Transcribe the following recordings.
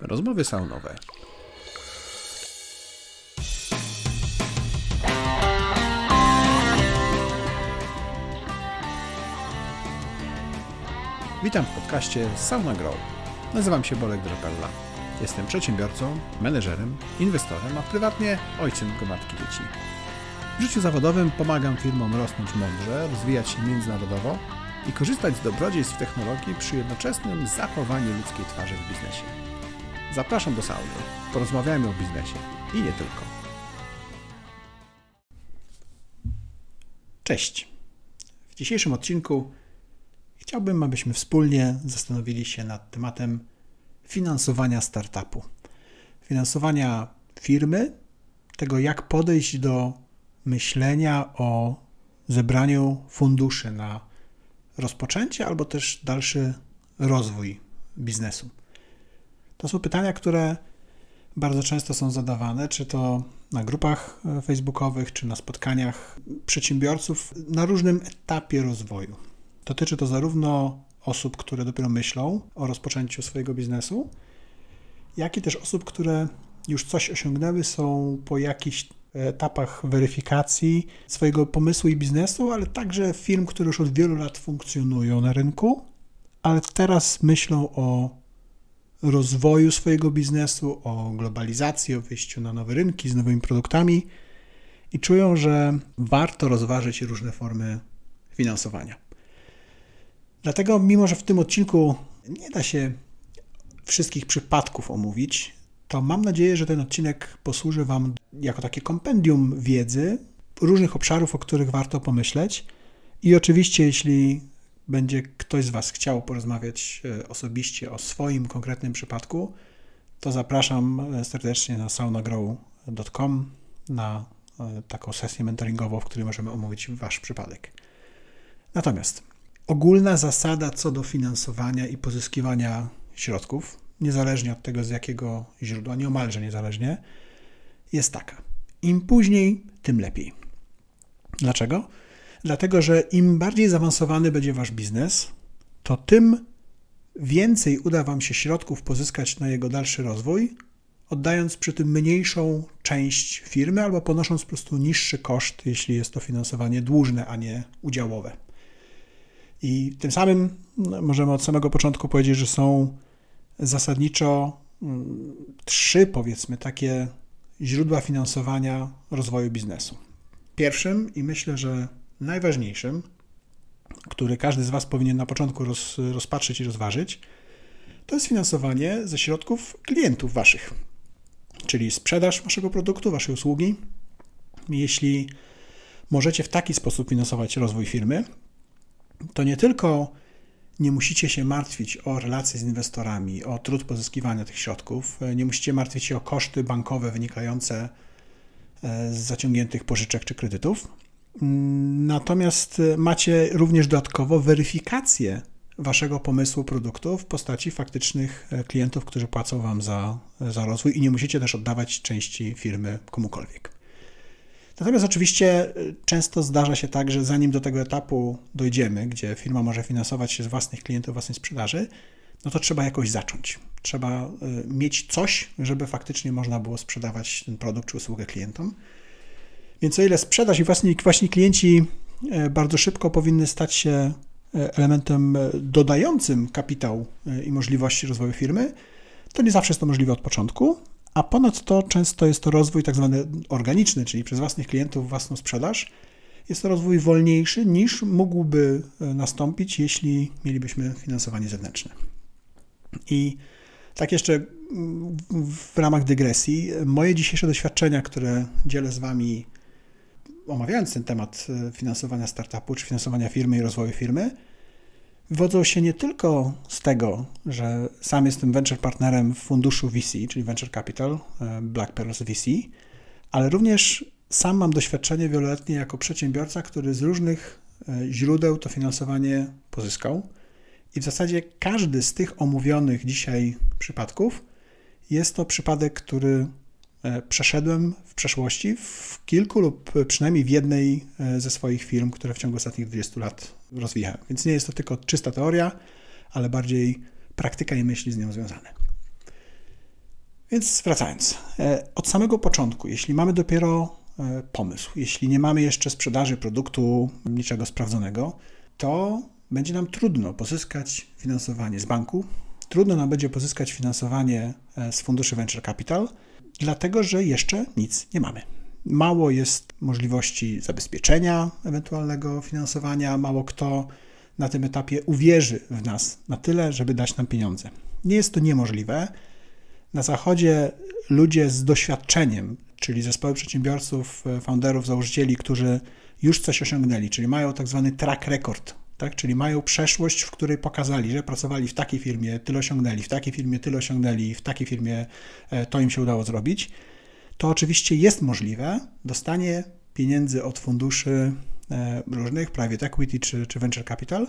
Rozmowy saunowe. Witam w podcaście Sauna Grow. Nazywam się Bolek Drapella. Jestem przedsiębiorcą, menedżerem, inwestorem, a prywatnie ojcem gromadki dzieci. W życiu zawodowym pomagam firmom rosnąć mądrze, rozwijać się międzynarodowo i korzystać z dobrodziejstw technologii przy jednoczesnym zachowaniu ludzkiej twarzy w biznesie. Zapraszam do sauny. Porozmawiajmy o biznesie i nie tylko. Cześć. W dzisiejszym odcinku chciałbym, abyśmy wspólnie zastanowili się nad tematem finansowania startupu. Finansowania firmy, tego jak podejść do myślenia o zebraniu funduszy na rozpoczęcie albo też dalszy rozwój biznesu. To są pytania, które bardzo często są zadawane, czy to na grupach facebookowych, czy na spotkaniach przedsiębiorców na różnym etapie rozwoju. Dotyczy to zarówno osób, które dopiero myślą o rozpoczęciu swojego biznesu, jak i też osób, które już coś osiągnęły, są po jakichś etapach weryfikacji swojego pomysłu i biznesu, ale także firm, które już od wielu lat funkcjonują na rynku, ale teraz myślą o rozwoju swojego biznesu, o globalizacji, o wyjściu na nowe rynki z nowymi produktami i czują, że warto rozważyć różne formy finansowania. Dlatego, mimo że w tym odcinku nie da się wszystkich przypadków omówić, to mam nadzieję, że ten odcinek posłuży Wam jako takie kompendium wiedzy różnych obszarów, o których warto pomyśleć. I oczywiście, jeśli będzie ktoś z Was chciał porozmawiać e, osobiście o swoim konkretnym przypadku, to zapraszam e, serdecznie na saunagrow.com na e, taką sesję mentoringową, w której możemy omówić Wasz przypadek. Natomiast ogólna zasada co do finansowania i pozyskiwania środków niezależnie od tego z jakiego źródła, nieomalże niezależnie, jest taka. Im później, tym lepiej. Dlaczego? Dlatego, że im bardziej zaawansowany będzie wasz biznes, to tym więcej uda wam się środków pozyskać na jego dalszy rozwój, oddając przy tym mniejszą część firmy albo ponosząc po prostu niższy koszt, jeśli jest to finansowanie dłużne, a nie udziałowe. I tym samym no, możemy od samego początku powiedzieć, że są zasadniczo mm, trzy, powiedzmy, takie źródła finansowania rozwoju biznesu. Pierwszym i myślę, że najważniejszym, który każdy z Was powinien na początku roz, rozpatrzyć i rozważyć, to jest finansowanie ze środków klientów Waszych, czyli sprzedaż Waszego produktu, Waszej usługi. Jeśli możecie w taki sposób finansować rozwój firmy, to nie tylko nie musicie się martwić o relacje z inwestorami, o trud pozyskiwania tych środków, nie musicie martwić się o koszty bankowe wynikające e, z zaciągniętych pożyczek czy kredytów. Natomiast macie również dodatkowo weryfikację waszego pomysłu produktu w postaci faktycznych e, klientów, którzy płacą wam za, za rozwój i nie musicie też oddawać części firmy komukolwiek. Natomiast oczywiście y, często zdarza się tak, że zanim do tego etapu dojdziemy, gdzie firma może finansować się z własnych klientów, własnej sprzedaży, no to trzeba jakoś zacząć. Trzeba mieć coś, żeby faktycznie można było sprzedawać ten produkt czy usługę klientom. Więc o ile sprzedaż i własni, własni klienci y, bardzo szybko powinny stać się elementem dodającym kapitał i możliwości rozwoju firmy, to nie zawsze jest to możliwe od początku, a ponadto często jest to rozwój tak zwany organiczny, czyli przez własnych klientów, własną sprzedaż. Jest to rozwój wolniejszy niż mógłby e, nastąpić, jeśli mielibyśmy finansowanie zewnętrzne. I tak jeszcze w ramach dygresji, moje dzisiejsze doświadczenia, które dzielę z Wami, omawiając ten temat e, finansowania startupu czy finansowania firmy i rozwoju firmy, wodzą się nie tylko z tego, że sam jestem venture partnerem w funduszu VC, czyli Venture Capital, e, Black Pearls VC, ale również sam mam doświadczenie wieloletnie jako przedsiębiorca, który z różnych e, źródeł to finansowanie pozyskał. I w zasadzie każdy z tych omówionych dzisiaj przypadków jest to przypadek, który przeszedłem w przeszłości w kilku lub przynajmniej w jednej e, ze swoich firm, które w ciągu ostatnich 20 lat rozwijałem. Więc nie jest to tylko czysta teoria, ale bardziej praktyka i myśli z nią związane. Więc wracając, e, od samego początku, jeśli mamy dopiero e, pomysł, jeśli nie mamy jeszcze sprzedaży produktu, niczego sprawdzonego, to będzie nam trudno pozyskać finansowanie z banku, trudno nam będzie pozyskać finansowanie e, z funduszy venture capital, dlatego że jeszcze nic nie mamy. Mało jest możliwości zabezpieczenia ewentualnego finansowania, mało kto na tym etapie uwierzy w nas na tyle, żeby dać nam pieniądze. Nie jest to niemożliwe. Na zachodzie ludzie z doświadczeniem, czyli zespoły przedsiębiorców, e, founderów, założycieli, którzy już coś osiągnęli, czyli mają tak zwany track record, tak? czyli mają przeszłość, w której pokazali, że pracowali w takiej firmie, tyle osiągnęli, w takiej firmie tyle osiągnęli, w takiej firmie e, to im się udało zrobić, to oczywiście jest możliwe dostanie pieniędzy od funduszy e, różnych, private equity czy, czy venture capital,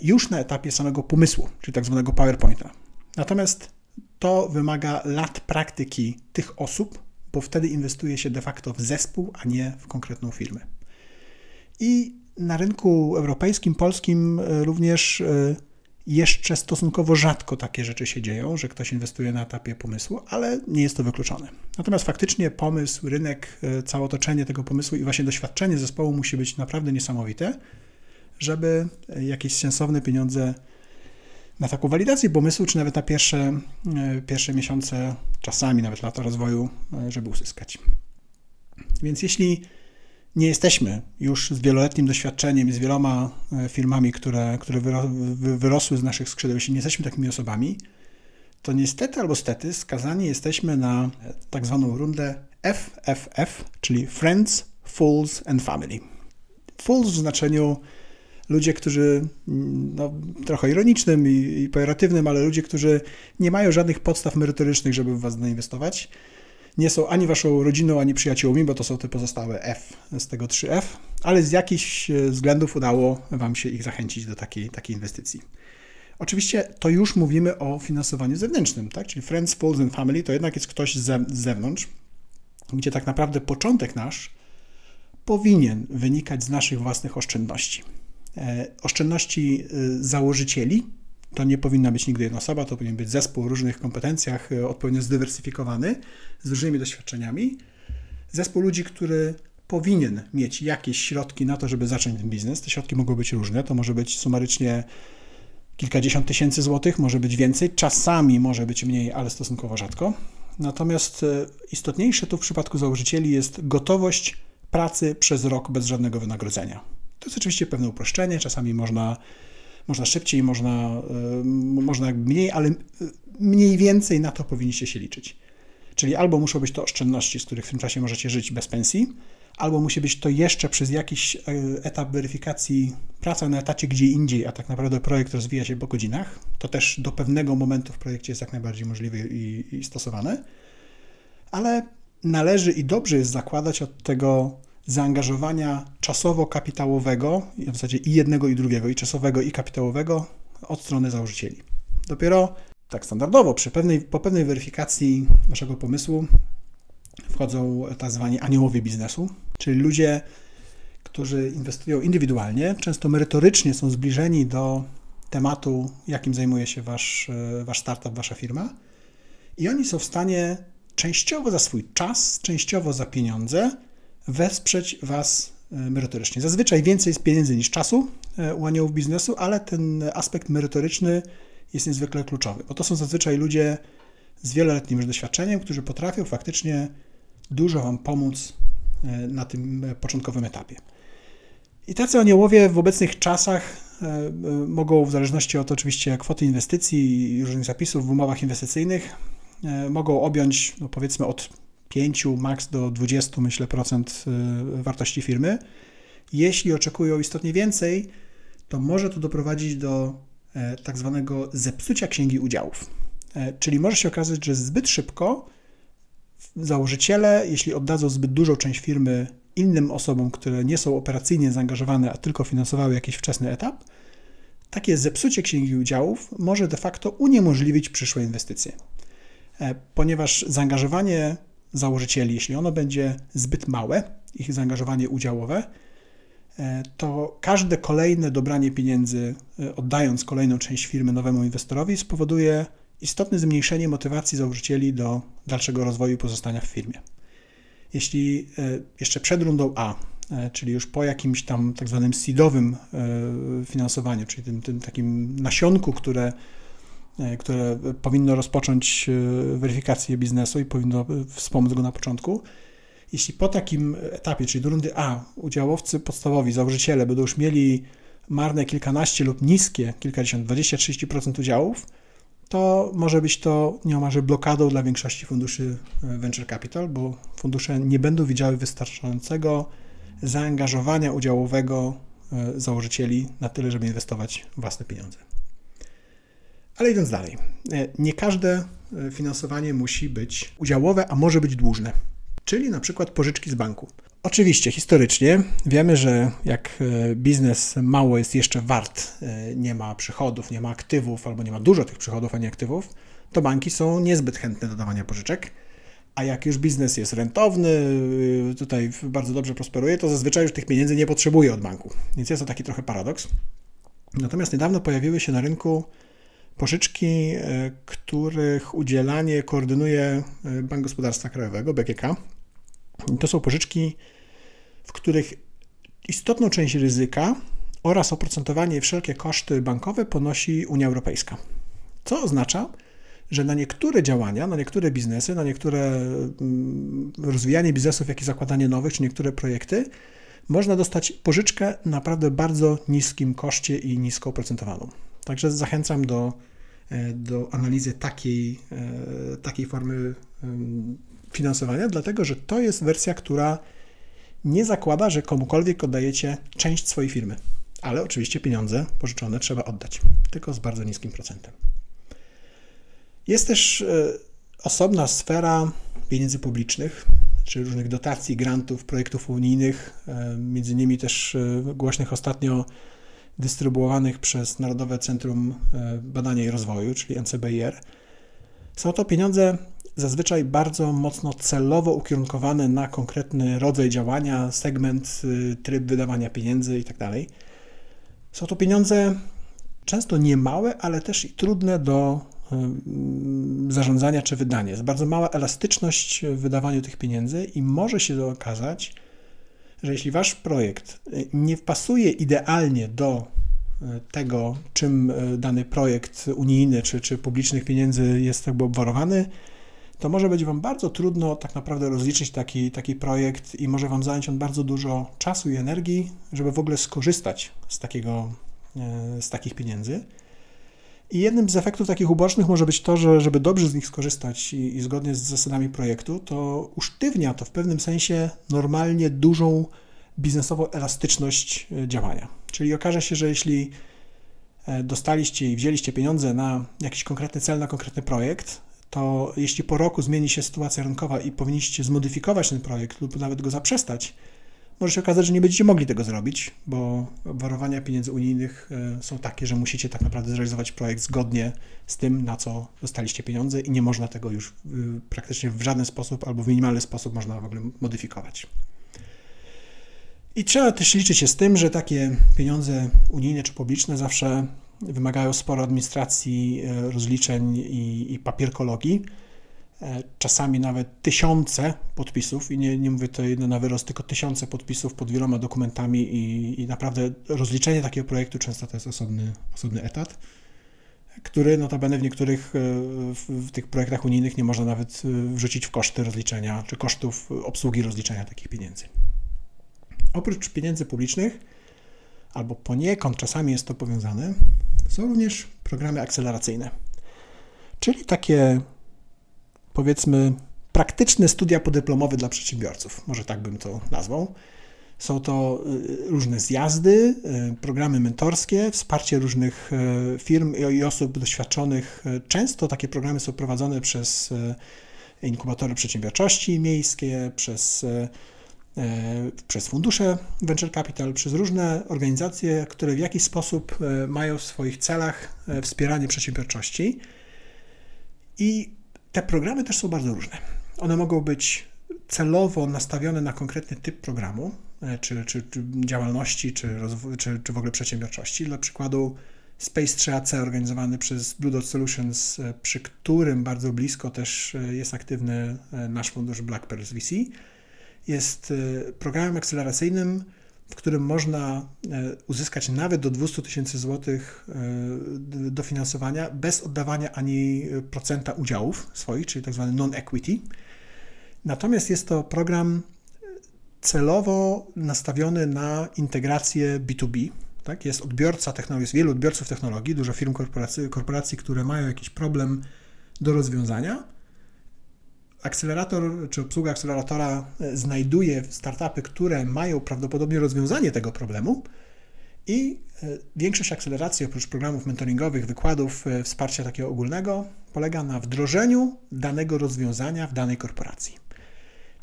już na etapie samego pomysłu, czyli tak zwanego PowerPointa. Natomiast to wymaga lat praktyki tych osób, bo wtedy inwestuje się de facto w zespół, a nie w konkretną firmę. I na rynku europejskim, polskim e, również e, jeszcze stosunkowo rzadko takie rzeczy się dzieją, że ktoś inwestuje na etapie pomysłu, ale nie jest to wykluczone. Natomiast faktycznie pomysł, rynek, e, całe otoczenie tego pomysłu i właśnie doświadczenie zespołu musi być naprawdę niesamowite, żeby jakieś sensowne pieniądze na taką walidację pomysłu, czy nawet na pierwsze, pierwsze miesiące, czasami nawet lata rozwoju, żeby uzyskać. Więc jeśli nie jesteśmy już z wieloletnim doświadczeniem, z wieloma e, firmami, które, które wyrosły z naszych skrzydeł, jeśli nie jesteśmy takimi osobami, to niestety albo stety skazani jesteśmy na tak zwaną rundę FFF, czyli Friends, Fools and Family. Fools w znaczeniu ludzie, którzy, mm, no, trochę ironicznym i, i pejoratywnym, ale ludzie, którzy nie mają żadnych podstaw merytorycznych, żeby w was zainwestować. Nie są ani waszą rodziną, ani przyjaciółmi, bo to są te pozostałe F z tego 3F, ale z jakichś e, względów udało wam się ich zachęcić do takiej, takiej inwestycji. Oczywiście to już mówimy o finansowaniu zewnętrznym, tak? czyli Friends, Fools and Family to jednak jest ktoś z zewnątrz, gdzie tak naprawdę początek nasz powinien wynikać z naszych własnych oszczędności. E, oszczędności e, założycieli. To nie powinna być nigdy jedna osoba, to powinien być zespół o różnych kompetencjach, e, odpowiednio zdywersyfikowany, z różnymi doświadczeniami. Zespół ludzi, który powinien mieć jakieś środki na to, żeby zacząć ten biznes. Te środki mogą być różne. To może być sumarycznie kilkadziesiąt tysięcy złotych, może być więcej, czasami może być mniej, ale stosunkowo rzadko. Natomiast istotniejsze tu w przypadku założycieli jest gotowość pracy przez rok bez żadnego wynagrodzenia. To jest oczywiście pewne uproszczenie, czasami można, można szybciej, można, e, można mniej, ale mniej więcej na to powinniście się liczyć. Czyli albo muszą być to oszczędności, z których w tym czasie możecie żyć bez pensji, albo musi być to jeszcze przez jakiś e, etap weryfikacji praca na etacie gdzie indziej, a tak naprawdę projekt rozwija się po godzinach. To też do pewnego momentu w projekcie jest jak najbardziej możliwe i, i stosowane. Ale należy i dobrze jest zakładać od tego zaangażowania czasowo-kapitałowego, w zasadzie i jednego, i drugiego, i czasowego, i kapitałowego od strony założycieli. Dopiero tak standardowo, przy pewnej, po pewnej weryfikacji waszego pomysłu wchodzą tak zwani aniołowie biznesu, czyli ludzie, którzy inwestują indywidualnie, często merytorycznie są zbliżeni do tematu, jakim zajmuje się wasz, wasz startup, wasza firma, i oni są w stanie częściowo za swój czas, częściowo za pieniądze wesprzeć Was e, merytorycznie. Zazwyczaj więcej jest pieniędzy niż czasu e, u aniołów biznesu, ale ten aspekt merytoryczny jest niezwykle kluczowy, bo to są zazwyczaj ludzie z wieloletnim doświadczeniem, którzy potrafią faktycznie dużo Wam pomóc e, na tym początkowym etapie. I tacy aniołowie w obecnych czasach mogą, w zależności od oczywiście kwoty inwestycji i różnych zapisów w umowach inwestycyjnych, mogą objąć no powiedzmy od 5, maks do 20, myślę, procent y, wartości firmy. Jeśli oczekują istotnie więcej, to może to doprowadzić do e, tak zwanego zepsucia księgi udziałów. E, czyli może się okazać, że zbyt szybko założyciele, jeśli oddadzą zbyt dużą część firmy innym osobom, które nie są operacyjnie zaangażowane, a tylko finansowały jakiś wczesny etap, takie zepsucie księgi udziałów może de facto uniemożliwić przyszłe inwestycje. E, ponieważ zaangażowanie założycieli, jeśli ono będzie zbyt małe, ich zaangażowanie udziałowe, e, to każde kolejne dobranie pieniędzy, e, oddając kolejną część firmy nowemu inwestorowi, spowoduje istotne zmniejszenie motywacji założycieli do dalszego rozwoju i pozostania w firmie. Jeśli e, jeszcze przed rundą A, czyli już po jakimś tam tak zwanym seedowym finansowaniu, czyli tym, tym takim nasionku, które, które powinno rozpocząć weryfikację biznesu i powinno wspomóc go na początku, jeśli po takim etapie, czyli do rundy A, udziałowcy podstawowi, założyciele będą już mieli marne kilkanaście lub niskie, kilkadziesiąt, 20-30% udziałów, to może być to nieomalże blokadą dla większości funduszy e, venture capital, bo fundusze nie będą widziały wystarczającego zaangażowania udziałowego e, założycieli na tyle, żeby inwestować własne pieniądze. Ale idąc dalej, e, nie każde finansowanie musi być udziałowe, a może być dłużne, czyli na przykład pożyczki z banku. Oczywiście, historycznie wiemy, że jak e, biznes mało jest jeszcze wart, e, nie ma przychodów, nie ma aktywów, albo nie ma dużo tych przychodów, a nie aktywów, to banki są niezbyt chętne do dawania pożyczek. A jak już biznes jest rentowny, e, tutaj bardzo dobrze prosperuje, to zazwyczaj już tych pieniędzy nie potrzebuje od banku. Więc jest to taki trochę paradoks. Natomiast niedawno pojawiły się na rynku pożyczki, których udzielanie koordynuje Bank Gospodarstwa Krajowego, BGK. To są pożyczki w których istotną część ryzyka oraz oprocentowanie wszelkie koszty bankowe ponosi Unia Europejska. Co oznacza, że na niektóre działania, na niektóre biznesy, na niektóre mm, rozwijanie biznesów, jak i zakładanie nowych, czy niektóre projekty, można dostać pożyczkę naprawdę bardzo niskim koszcie i nisko oprocentowaną. Także zachęcam do, e, do analizy takiej, e, takiej formy finansowania, dlatego że to jest wersja, która nie zakłada, że komukolwiek oddajecie część swojej firmy, ale oczywiście pieniądze pożyczone trzeba oddać, tylko z bardzo niskim procentem. Jest też e, osobna sfera pieniędzy publicznych, czy różnych dotacji, grantów, projektów unijnych, między innymi też głośnych ostatnio dystrybuowanych przez Narodowe Centrum Badania i Rozwoju, czyli NCBIR. Są to pieniądze zazwyczaj bardzo mocno celowo ukierunkowane na konkretny rodzaj działania, segment, y, tryb wydawania pieniędzy itd. Tak Są to pieniądze często niemałe, ale też i trudne do y, zarządzania czy wydania. Jest bardzo mała elastyczność w wydawaniu tych pieniędzy i może się okazać, że jeśli wasz projekt y, nie wpasuje idealnie do tego, czym dany projekt unijny czy, czy publicznych pieniędzy jest jakby obwarowany, to może być Wam bardzo trudno tak naprawdę rozliczyć taki, taki projekt i może Wam zająć on bardzo dużo czasu i energii, żeby w ogóle skorzystać z, takiego, z takich pieniędzy. I jednym z efektów takich ubocznych może być to, że żeby dobrze z nich skorzystać i, i zgodnie z zasadami projektu, to usztywnia to w pewnym sensie normalnie dużą biznesową elastyczność e, działania. Czyli okaże się, że jeśli e, dostaliście i wzięliście pieniądze na jakiś konkretny cel, na konkretny projekt, to jeśli po roku zmieni się sytuacja rynkowa i powinniście zmodyfikować ten projekt lub nawet go zaprzestać, może się okazać, że nie będziecie mogli tego zrobić, bo obwarowania pieniędzy unijnych e, są takie, że musicie tak naprawdę zrealizować projekt zgodnie z tym, na co dostaliście pieniądze i nie można tego już e, praktycznie w żaden sposób albo w minimalny sposób można w ogóle modyfikować. I trzeba też liczyć się z tym, że takie pieniądze unijne czy publiczne zawsze wymagają sporo administracji, e, rozliczeń i, i papierkologii. E, czasami nawet tysiące podpisów, i nie, nie mówię jedno na wyrost, tylko tysiące podpisów pod wieloma dokumentami, i, i naprawdę rozliczenie takiego projektu często to jest osobny, osobny etat, który notabene w niektórych e, w, w tych projektach unijnych nie można nawet wrzucić w koszty rozliczenia, czy kosztów obsługi rozliczenia takich pieniędzy. Oprócz pieniędzy publicznych, albo poniekąd czasami jest to powiązane, są również programy akceleracyjne, czyli takie powiedzmy praktyczne studia podyplomowe dla przedsiębiorców, może tak bym to nazwał. Są to y, różne zjazdy, y, programy mentorskie, wsparcie różnych y, firm i osób doświadczonych. Często takie programy są prowadzone przez inkubatory przedsiębiorczości miejskie, przez przez fundusze venture capital, przez różne organizacje, które w jakiś sposób mają w swoich celach wspieranie przedsiębiorczości. I te programy też są bardzo różne. One mogą być celowo nastawione na konkretny typ programu, czy, czy, czy działalności, czy, czy, czy w ogóle przedsiębiorczości. Dla przykładu, Space 3AC organizowany przez Blue Dot Solutions, przy którym bardzo blisko też jest aktywny nasz fundusz Black Pearls VC. Jest programem akceleracyjnym, w którym można uzyskać nawet do 200 tysięcy złotych dofinansowania bez oddawania ani procenta udziałów swoich, czyli tak zwany non-equity. Natomiast jest to program celowo nastawiony na integrację B2B. Tak? Jest odbiorca technologii, jest wielu odbiorców technologii, dużo firm korporacji, korporacji, które mają jakiś problem do rozwiązania. Akcelerator czy obsługa akceleratora e, znajduje startupy, które mają prawdopodobnie rozwiązanie tego problemu i e, większość akceleracji oprócz programów mentoringowych, wykładów, e, wsparcia takiego ogólnego polega na wdrożeniu danego rozwiązania w danej korporacji.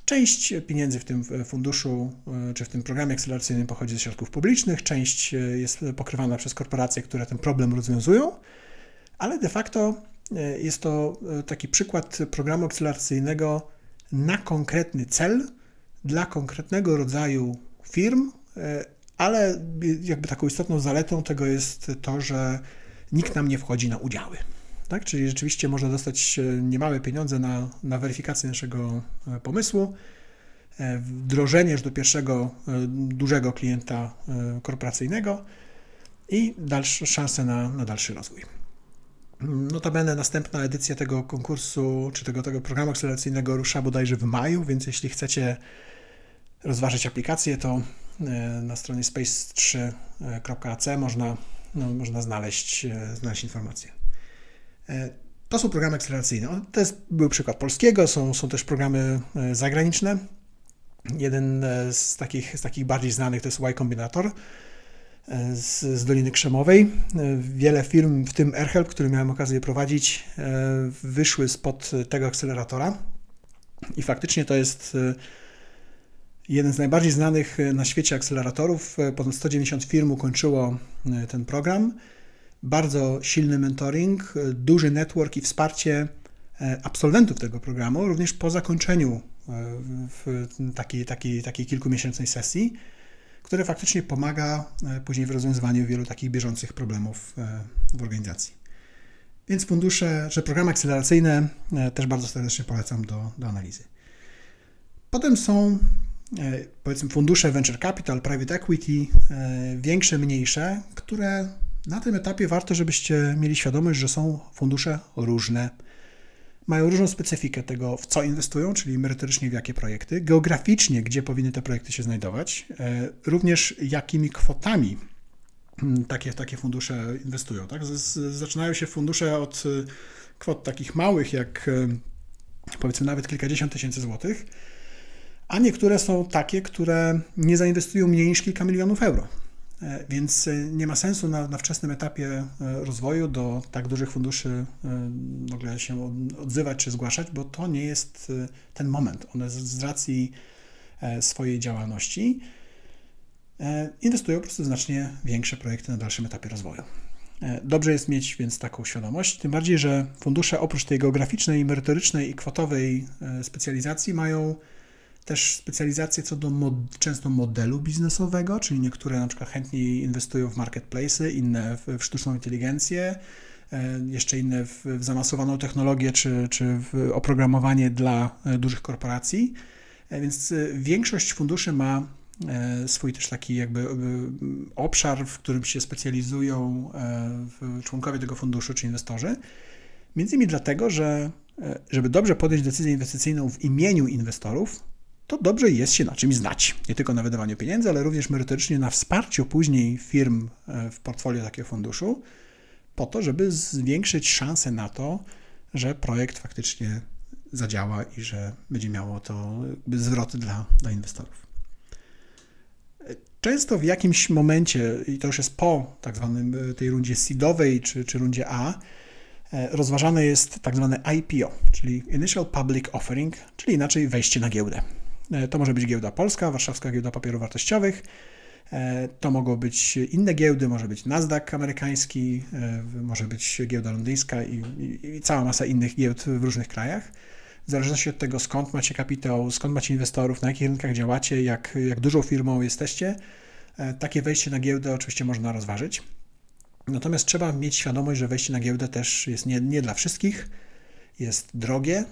Część pieniędzy w tym funduszu czy w tym programie akceleracyjnym pochodzi ze środków publicznych, część jest pokrywana przez korporacje, które ten problem rozwiązują, ale de facto jest to taki przykład programu akceleracyjnego na konkretny cel dla konkretnego rodzaju firm, ale jakby taką istotną zaletą tego jest to, że nikt nam nie wchodzi na udziały. Tak? Czyli rzeczywiście można dostać e, niemałe pieniądze na, na weryfikację naszego e, pomysłu, e, wdrożenie już do pierwszego dużego klienta korporacyjnego i dalsze szanse na, na dalszy rozwój. Notabene następna edycja tego konkursu, czy tego, tego programu akceleracyjnego rusza bodajże w maju, więc jeśli chcecie rozważyć aplikację, to na stronie space3.ac można, no, można znaleźć, znaleźć informacje. E, to są programy akceleracyjne. To jest, był przykład polskiego, są, są też programy e, zagraniczne. Jeden e, z takich, z takich bardziej znanych to jest Y Combinator z, z Doliny Krzemowej. Wiele firm, w tym AirHelp, który miałem okazję prowadzić, wyszły spod tego akceleratora i faktycznie to jest jeden z najbardziej znanych na świecie akceleratorów. Ponad 190 firm ukończyło ten program bardzo silny mentoring, duży network i wsparcie e, absolwentów tego programu, również po zakończeniu e, takiej, takiej, takiej kilkumiesięcznej sesji, które faktycznie pomaga e, później w rozwiązywaniu wielu takich bieżących problemów w organizacji. Więc fundusze, że programy akceleracyjne też bardzo serdecznie polecam do, do analizy. Potem są powiedzmy fundusze venture capital, private equity, większe, mniejsze, które na tym etapie warto, żebyście mieli świadomość, że są fundusze różne. Mają różną specyfikę tego, w co inwestują, czyli merytorycznie w jakie projekty, geograficznie, gdzie powinny te projekty się znajdować, e, również jakimi kwotami mm, takie, takie fundusze inwestują. Tak? Zaczynają się fundusze od e, kwot takich małych, jak e, powiedzmy nawet kilkadziesiąt tysięcy złotych, a niektóre są takie, które nie zainwestują mniej niż kilka milionów euro. E, więc e, nie ma sensu na, na wczesnym etapie e, rozwoju do tak dużych funduszy w ogóle się odzywać czy zgłaszać, bo to nie jest ten moment. One z racji swojej działalności inwestują po prostu w znacznie większe projekty na dalszym etapie rozwoju. Dobrze jest mieć więc taką świadomość, tym bardziej, że fundusze oprócz tej geograficznej, merytorycznej i kwotowej specjalizacji mają też specjalizacje co do mod, często modelu biznesowego, czyli niektóre na przykład chętniej inwestują w marketplace, inne w, w sztuczną inteligencję, e, jeszcze inne w, w zamasowaną technologię czy, czy w oprogramowanie dla e, dużych korporacji. E, więc większość funduszy ma swój też taki jakby obszar, w którym się specjalizują członkowie tego funduszu czy inwestorzy. Między innymi dlatego, że żeby dobrze podjąć decyzję inwestycyjną w imieniu inwestorów, to dobrze jest się na czymś znać. Nie tylko na wydawaniu pieniędzy, ale również merytorycznie na wsparciu później firm e, w portfolio takiego funduszu, po to, żeby zwiększyć szanse na to, że projekt faktycznie zadziała i że będzie miało to zwroty dla, dla inwestorów. Często w jakimś momencie, i to już jest po tak zwanym e, tej rundzie seedowej czy, czy rundzie A, e, rozważane jest tak zwane IPO, czyli Initial Public Offering, czyli inaczej wejście na giełdę. E, to może być giełda polska, warszawska giełda papierów wartościowych. E, to mogą być inne giełdy, może być Nasdaq amerykański, e, może być giełda londyńska i, i, i cała masa innych giełd w różnych krajach. W zależności od tego, skąd macie kapitał, skąd macie inwestorów, na jakich rynkach działacie, jak, jak dużą firmą jesteście, takie wejście na giełdę oczywiście można rozważyć. Natomiast trzeba mieć świadomość, że wejście na giełdę też jest nie, nie dla wszystkich, jest drogie,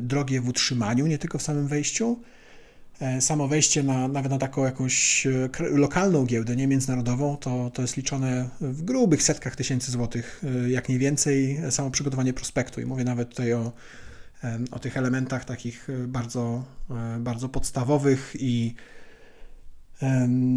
drogie w utrzymaniu, nie tylko w samym wejściu. E, samo wejście na, nawet na taką jakąś e, lokalną giełdę, nie międzynarodową, to, to jest liczone w grubych setkach tysięcy złotych, jak nie więcej, samo przygotowanie prospektu. I mówię nawet tutaj o, o tych elementach takich bardzo, bardzo podstawowych i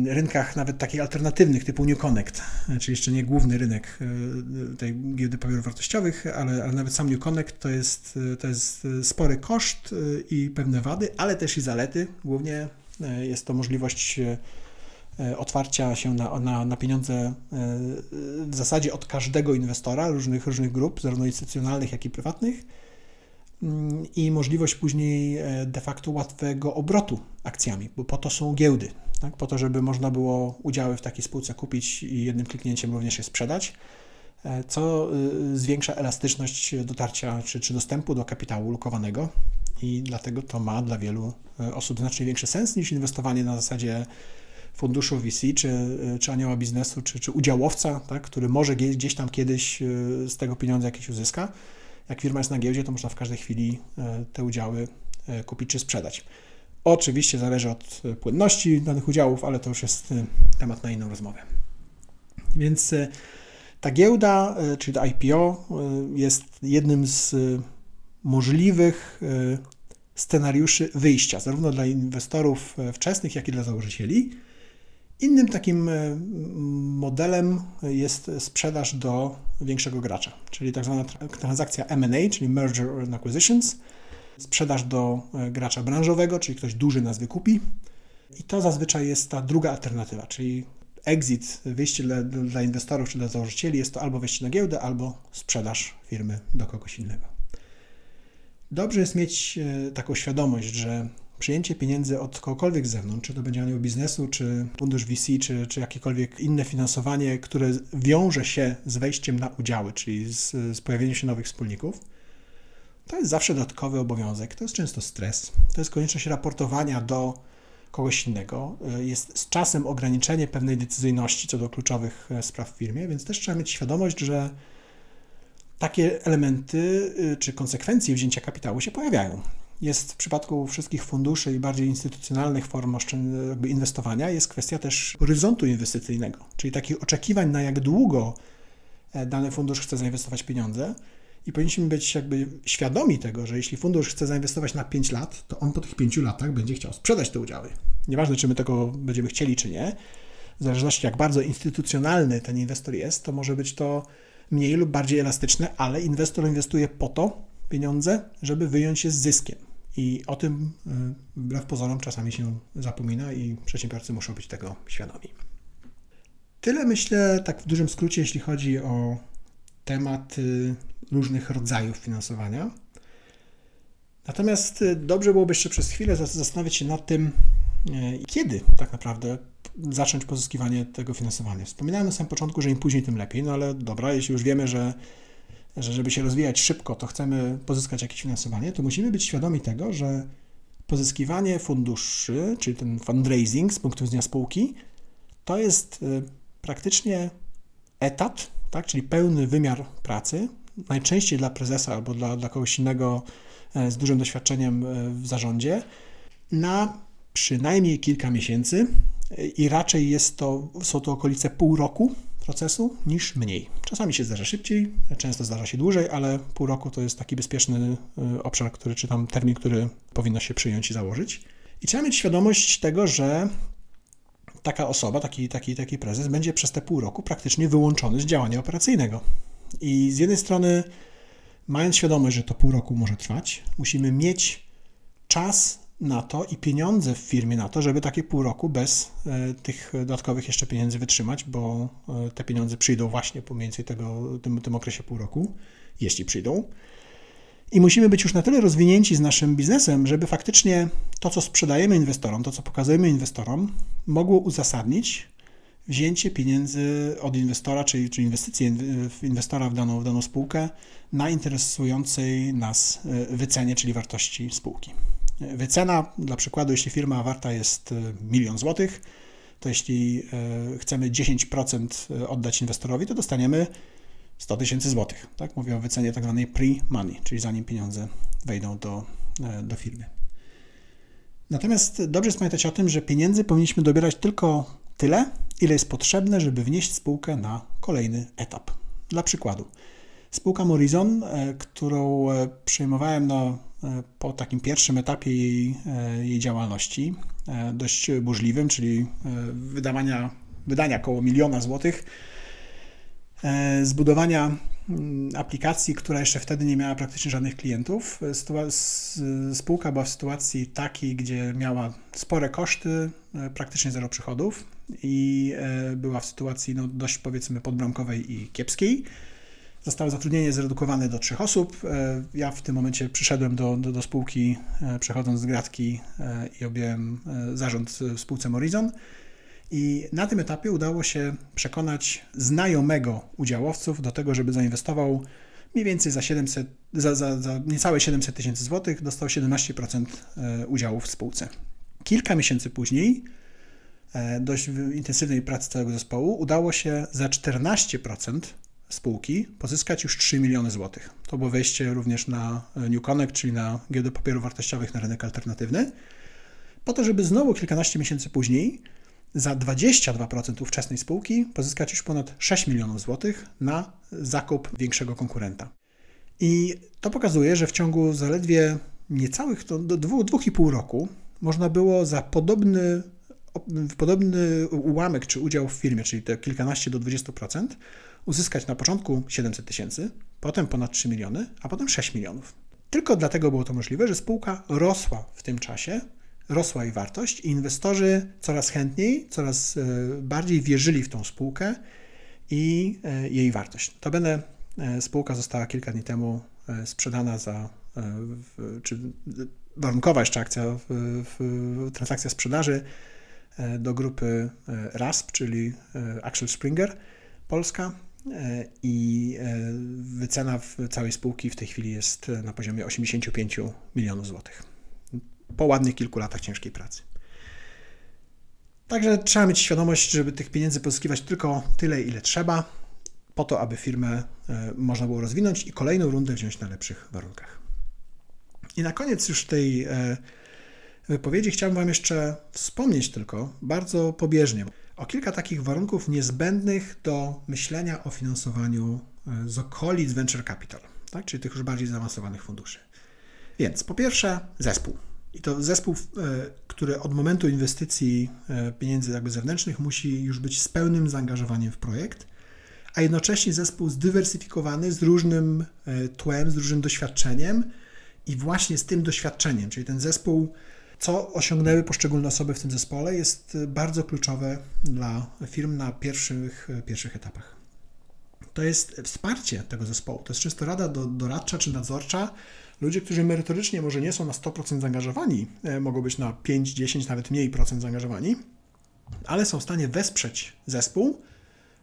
rynkach nawet takich alternatywnych typu New Connect, czyli jeszcze nie główny rynek e, tej giełdy papierów wartościowych, ale, ale nawet sam New Connect to jest, to jest spory koszt e, i pewne wady, ale też i zalety. Głównie e, jest to możliwość otwarcia się na, na, na pieniądze w zasadzie od każdego inwestora różnych, różnych grup, zarówno instytucjonalnych, jak i prywatnych mm, i możliwość później de facto łatwego obrotu akcjami, bo po to są giełdy tak, po to, żeby można było udziały w takiej spółce kupić i jednym kliknięciem również je sprzedać, e, co y, zwiększa elastyczność dotarcia czy, czy dostępu do kapitału lokowanego i dlatego to ma dla wielu e, osób znacznie większy sens niż inwestowanie na zasadzie funduszu VC, czy, e, czy anioła biznesu, czy, czy udziałowca, tak, który może gdzieś tam kiedyś z tego pieniądze jakieś uzyska. Jak firma jest na giełdzie, to można w każdej chwili te udziały kupić czy sprzedać. Oczywiście zależy od e, płynności danych udziałów, ale to już jest e, temat na inną rozmowę. Więc e, ta giełda, czyli to IPO, jest jednym z możliwych scenariuszy wyjścia, zarówno dla inwestorów wczesnych, jak i dla założycieli. Innym takim modelem jest sprzedaż do większego gracza, czyli tak zwana transakcja M&A, czyli Merger and Acquisitions, sprzedaż do e, gracza branżowego, czyli ktoś duży nas wykupi. I to zazwyczaj jest ta druga alternatywa, czyli exit, wyjście dla, dla inwestorów czy dla założycieli jest to albo wejście na giełdę, albo sprzedaż firmy do kogoś innego. Dobrze jest mieć e, taką świadomość, że przyjęcie pieniędzy od kogokolwiek z zewnątrz, czy to będzie anioł biznesu, czy fundusz VC, czy, czy jakiekolwiek inne finansowanie, które wiąże się z wejściem na udziały, czyli z, z pojawieniem się nowych wspólników, to jest zawsze dodatkowy obowiązek, to jest często stres, to jest konieczność raportowania do kogoś innego, y, jest z czasem ograniczenie pewnej decyzyjności co do kluczowych e, spraw w firmie, więc też trzeba mieć świadomość, że takie elementy y, czy konsekwencje wzięcia kapitału się pojawiają. Jest w przypadku wszystkich funduszy i bardziej instytucjonalnych form jakby inwestowania, jest kwestia też horyzontu inwestycyjnego, czyli takich oczekiwań, na jak długo e, dany fundusz chce zainwestować pieniądze, i powinniśmy być jakby świadomi tego, że jeśli fundusz chce zainwestować na 5 lat, to on po tych 5 latach będzie chciał sprzedać te udziały. Nieważne, czy my tego będziemy chcieli, czy nie, w zależności jak bardzo instytucjonalny ten inwestor jest, to może być to mniej lub bardziej elastyczne, ale inwestor inwestuje po to pieniądze, żeby wyjąć je z zyskiem. I o tym y, wbrew pozorom czasami się zapomina i przedsiębiorcy muszą być tego świadomi. Tyle myślę, tak w dużym skrócie, jeśli chodzi o temat różnych rodzajów finansowania. Natomiast y, dobrze byłoby jeszcze przez chwilę zastanowić się nad tym, y, kiedy tak naprawdę zacząć pozyskiwanie tego finansowania. Wspominałem na samym początku, że im później, tym lepiej, no ale dobra, jeśli już wiemy, że, że żeby się rozwijać szybko, to chcemy pozyskać jakieś finansowanie, to musimy być świadomi tego, że pozyskiwanie funduszy, czyli ten fundraising z punktu widzenia spółki, to jest y, praktycznie etat, tak, czyli pełny wymiar pracy, najczęściej dla prezesa albo dla, dla kogoś innego e, z dużym doświadczeniem e, w zarządzie, na przynajmniej kilka miesięcy i raczej jest to, są to okolice pół roku procesu niż mniej. Czasami się zdarza szybciej, często zdarza się dłużej, ale pół roku to jest taki bezpieczny e, obszar, który, czy tam termin, który powinno się przyjąć i założyć. I trzeba mieć świadomość tego, że taka osoba, taki, taki, taki prezes będzie przez te pół roku praktycznie wyłączony z działania operacyjnego. I z jednej strony, mając świadomość, że to pół roku może trwać, musimy mieć czas na to i pieniądze w firmie na to, żeby takie pół roku bez e, tych dodatkowych jeszcze pieniędzy wytrzymać, bo e, te pieniądze przyjdą właśnie po mniej więcej tego, tym, tym okresie pół roku, jeśli przyjdą. I musimy być już na tyle rozwinięci z naszym biznesem, żeby faktycznie to, co sprzedajemy inwestorom, to, co pokazujemy inwestorom, mogło uzasadnić wzięcie pieniędzy od inwestora, czyli, czy inwestycje inwestora w daną, w daną spółkę na interesującej nas e, wycenie, czyli wartości spółki. Wycena, dla przykładu, jeśli firma warta jest e, milion złotych, to jeśli chcemy 10% oddać inwestorowi, to dostaniemy 100 tysięcy złotych. Tak? Mówię o wycenie tak zwanej pre-money, czyli zanim pieniądze wejdą do, do firmy. Natomiast dobrze jest pamiętać o tym, że pieniędzy powinniśmy dobierać tylko tyle, ile jest potrzebne, żeby wnieść spółkę na kolejny etap. Dla przykładu, spółka Morizon, e, którą e, przejmowałem e, po takim pierwszym etapie jej, jej działalności, dość burzliwym, czyli wydawania, wydania około miliona złotych, zbudowania mm, aplikacji, która jeszcze wtedy nie miała praktycznie żadnych klientów. Spółka była w sytuacji takiej, gdzie miała spore koszty, praktycznie zero przychodów i e, była w sytuacji no, dość powiedzmy podbramkowej i kiepskiej. Zostało zatrudnienie zredukowane do trzech osób. E, ja w tym momencie przyszedłem do, do, do spółki, e, przechodząc z gratki i objąłem zarząd w spółce Morizon. I na tym etapie udało się przekonać znajomego udziałowców do tego, żeby zainwestował mniej więcej za, 700, za, za, za niecałe 700 tysięcy złotych, dostał 17% udziałów w spółce. Kilka miesięcy później E, dość intensywnej pracy całego zespołu udało się za 14% spółki pozyskać już 3 miliony złotych. To było wejście również na New Connect, czyli na giełdę papierów wartościowych na rynek alternatywny, po to, żeby znowu kilkanaście miesięcy później za 22% ówczesnej spółki pozyskać już ponad 6 milionów złotych na zakup większego konkurenta. I to pokazuje, że w ciągu zaledwie niecałych do, do dwóch, dwóch i pół roku można było za podobny podobny ułamek czy udział w firmie, czyli te kilkanaście do 20%, uzyskać na początku 700 tysięcy, potem ponad 3 miliony, a potem 6 milionów. Tylko dlatego było to możliwe, że spółka rosła w tym czasie, rosła jej wartość i inwestorzy coraz chętniej, coraz e, bardziej wierzyli w tą spółkę i e, jej wartość. To będę spółka została kilka dni temu e, sprzedana za, czy warunkowa jeszcze akcja, transakcja sprzedaży E, do grupy e, RASP, czyli e, Axel Springer Polska i wycena w całej spółki w tej chwili jest na poziomie 85 milionów złotych. Po ładnych kilku latach ciężkiej pracy. Także trzeba mieć świadomość, żeby tych pieniędzy pozyskiwać tylko tyle, ile trzeba, po to, aby firmę można było rozwinąć i kolejną rundę wziąć na lepszych warunkach. I na koniec już tej wypowiedzi chciałbym Wam jeszcze wspomnieć tylko bardzo pobieżnie o kilka takich warunków niezbędnych do myślenia o finansowaniu e, z okolic venture capital, tak? czyli tych już bardziej zaawansowanych funduszy. Więc po pierwsze zespół. I to zespół, e, który od momentu inwestycji e, pieniędzy jakby zewnętrznych musi już być z pełnym zaangażowaniem w projekt, a jednocześnie zespół zdywersyfikowany z różnym tłem, z różnym doświadczeniem i właśnie z tym doświadczeniem, czyli ten zespół co osiągnęły poszczególne osoby w tym zespole, jest bardzo kluczowe dla firm na pierwszych, pierwszych etapach. To jest wsparcie tego zespołu. To jest często rada do, doradcza czy nadzorcza. Ludzie, którzy merytorycznie może nie są na 100% zaangażowani, e, mogą być na 5, 10, nawet mniej procent zaangażowani, ale są w stanie wesprzeć zespół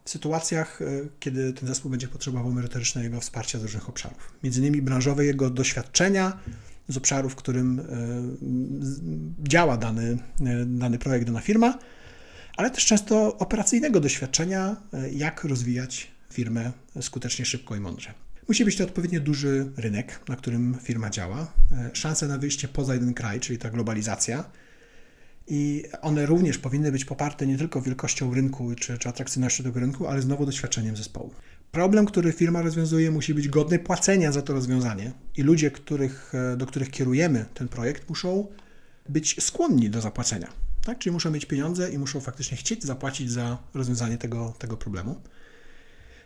w sytuacjach, e, kiedy ten zespół będzie potrzebował merytorycznego wsparcia z różnych obszarów. Między innymi branżowe jego doświadczenia, z obszaru, w którym e, działa dany, dany projekt, dana firma, ale też często operacyjnego doświadczenia, jak rozwijać firmę skutecznie, szybko i mądrze. Musi być to odpowiednio duży rynek, na którym firma działa, szanse na wyjście poza jeden kraj, czyli ta globalizacja. I one również powinny być poparte nie tylko wielkością rynku czy, czy atrakcyjnością tego rynku, ale znowu doświadczeniem zespołu. Problem, który firma rozwiązuje, musi być godny płacenia za to rozwiązanie i ludzie, których, e, do których kierujemy ten projekt, muszą być skłonni do zapłacenia. Tak? Czyli muszą mieć pieniądze i muszą faktycznie chcieć zapłacić za rozwiązanie tego, tego problemu.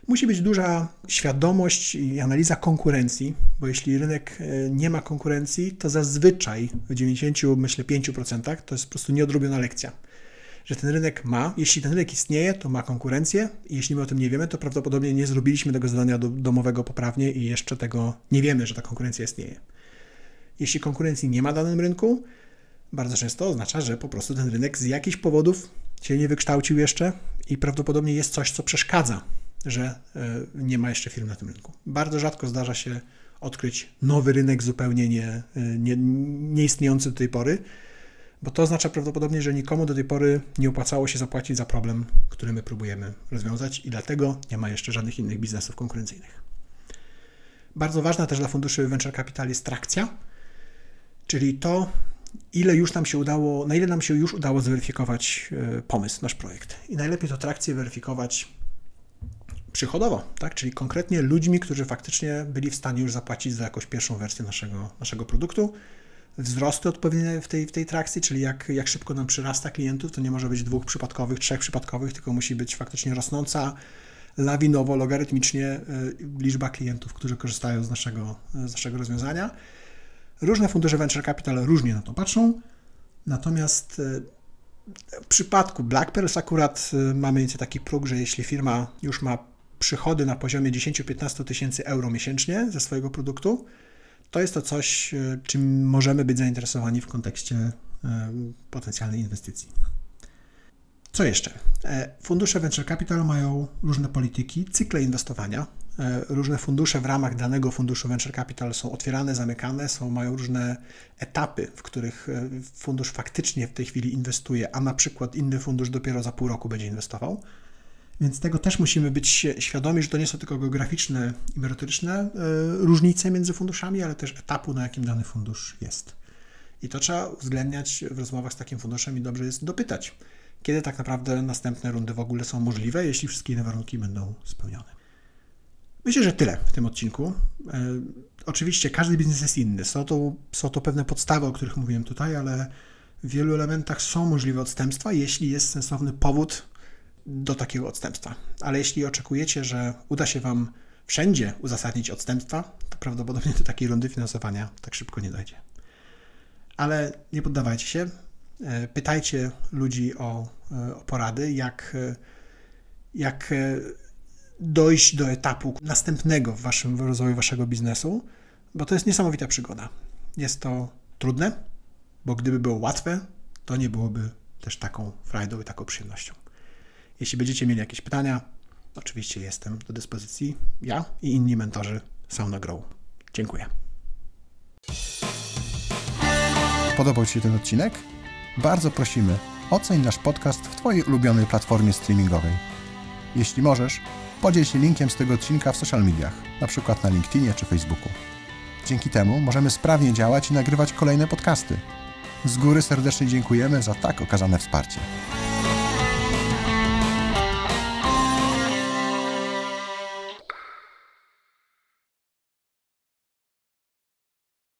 Musi być duża świadomość i analiza konkurencji, bo jeśli rynek e, nie ma konkurencji, to zazwyczaj w 90, myślę 5% to jest po prostu nieodrobiona lekcja że ten rynek ma, jeśli ten rynek istnieje, to ma konkurencję i jeśli my o tym nie wiemy, to prawdopodobnie nie zrobiliśmy tego zadania domowego poprawnie i jeszcze tego nie wiemy, że ta konkurencja istnieje. Jeśli konkurencji nie ma na danym rynku, bardzo często oznacza, że po prostu ten rynek z jakichś powodów się nie wykształcił jeszcze i prawdopodobnie jest coś, co przeszkadza, że e, nie ma jeszcze firm na tym rynku. Bardzo rzadko zdarza się odkryć nowy rynek zupełnie nie, e, nie, nieistniejący do tej pory bo to oznacza prawdopodobnie, że nikomu do tej pory nie opłacało się zapłacić za problem, który my próbujemy rozwiązać i dlatego nie ma jeszcze żadnych innych biznesów konkurencyjnych. Bardzo ważna też dla funduszy venture capital jest trakcja, czyli to, ile już nam się udało, na ile nam się już udało zweryfikować e, pomysł, nasz projekt. I najlepiej to trakcję weryfikować przychodowo, tak? czyli konkretnie ludźmi, którzy faktycznie byli w stanie już zapłacić za jakąś pierwszą wersję naszego, naszego produktu. Wzrosty odpowiednie w tej, w tej trakcji, czyli jak, jak szybko nam przyrasta klientów, to nie może być dwóch przypadkowych, trzech przypadkowych, tylko musi być faktycznie rosnąca lawinowo, logarytmicznie e, liczba klientów, którzy korzystają z naszego, z naszego rozwiązania. Różne fundusze venture capital różnie na to patrzą, natomiast e, w przypadku Black Pearls akurat mamy taki próg, że jeśli firma już ma przychody na poziomie 10-15 tysięcy euro miesięcznie ze swojego produktu, to jest to coś, czym możemy być zainteresowani w kontekście potencjalnej inwestycji. Co jeszcze? E, fundusze venture capital mają różne polityki, cykle inwestowania. E, różne fundusze w ramach danego funduszu venture capital są otwierane, zamykane, są, mają różne etapy, w których e, fundusz faktycznie w tej chwili inwestuje, a na przykład inny fundusz dopiero za pół roku będzie inwestował. Więc tego też musimy być świadomi, że to nie są tylko geograficzne i merytoryczne różnice między funduszami, ale też etapu, na jakim dany fundusz jest. I to trzeba uwzględniać w rozmowach z takim funduszem i dobrze jest dopytać kiedy tak naprawdę następne rundy w ogóle są możliwe, jeśli wszystkie inne warunki będą spełnione. Myślę, że tyle w tym odcinku. E, oczywiście każdy biznes jest inny. Są to, są to pewne podstawy, o których mówiłem tutaj, ale w wielu elementach są możliwe odstępstwa, jeśli jest sensowny powód do takiego odstępstwa. Ale jeśli oczekujecie, że uda się Wam wszędzie uzasadnić odstępstwa, to prawdopodobnie do takiej rundy finansowania tak szybko nie dojdzie. Ale nie poddawajcie się. E, pytajcie ludzi o, e, o porady, jak, e, jak dojść do etapu następnego w waszym w rozwoju waszego biznesu, bo to jest niesamowita przygoda. Jest to trudne, bo gdyby było łatwe, to nie byłoby też taką frajdą i taką przyjemnością. Jeśli będziecie mieli jakieś pytania, oczywiście jestem do dyspozycji. Ja i inni mentorzy są na Grow. Dziękuję. Podobał Ci się ten odcinek? bardzo prosimy, oceń nasz podcast w Twojej ulubionej platformie streamingowej. Jeśli możesz, podziel się linkiem z tego odcinka w social mediach, np. na LinkedInie czy Facebooku. Dzięki temu możemy sprawnie działać i nagrywać kolejne podcasty. Z góry serdecznie dziękujemy za tak okazane wsparcie.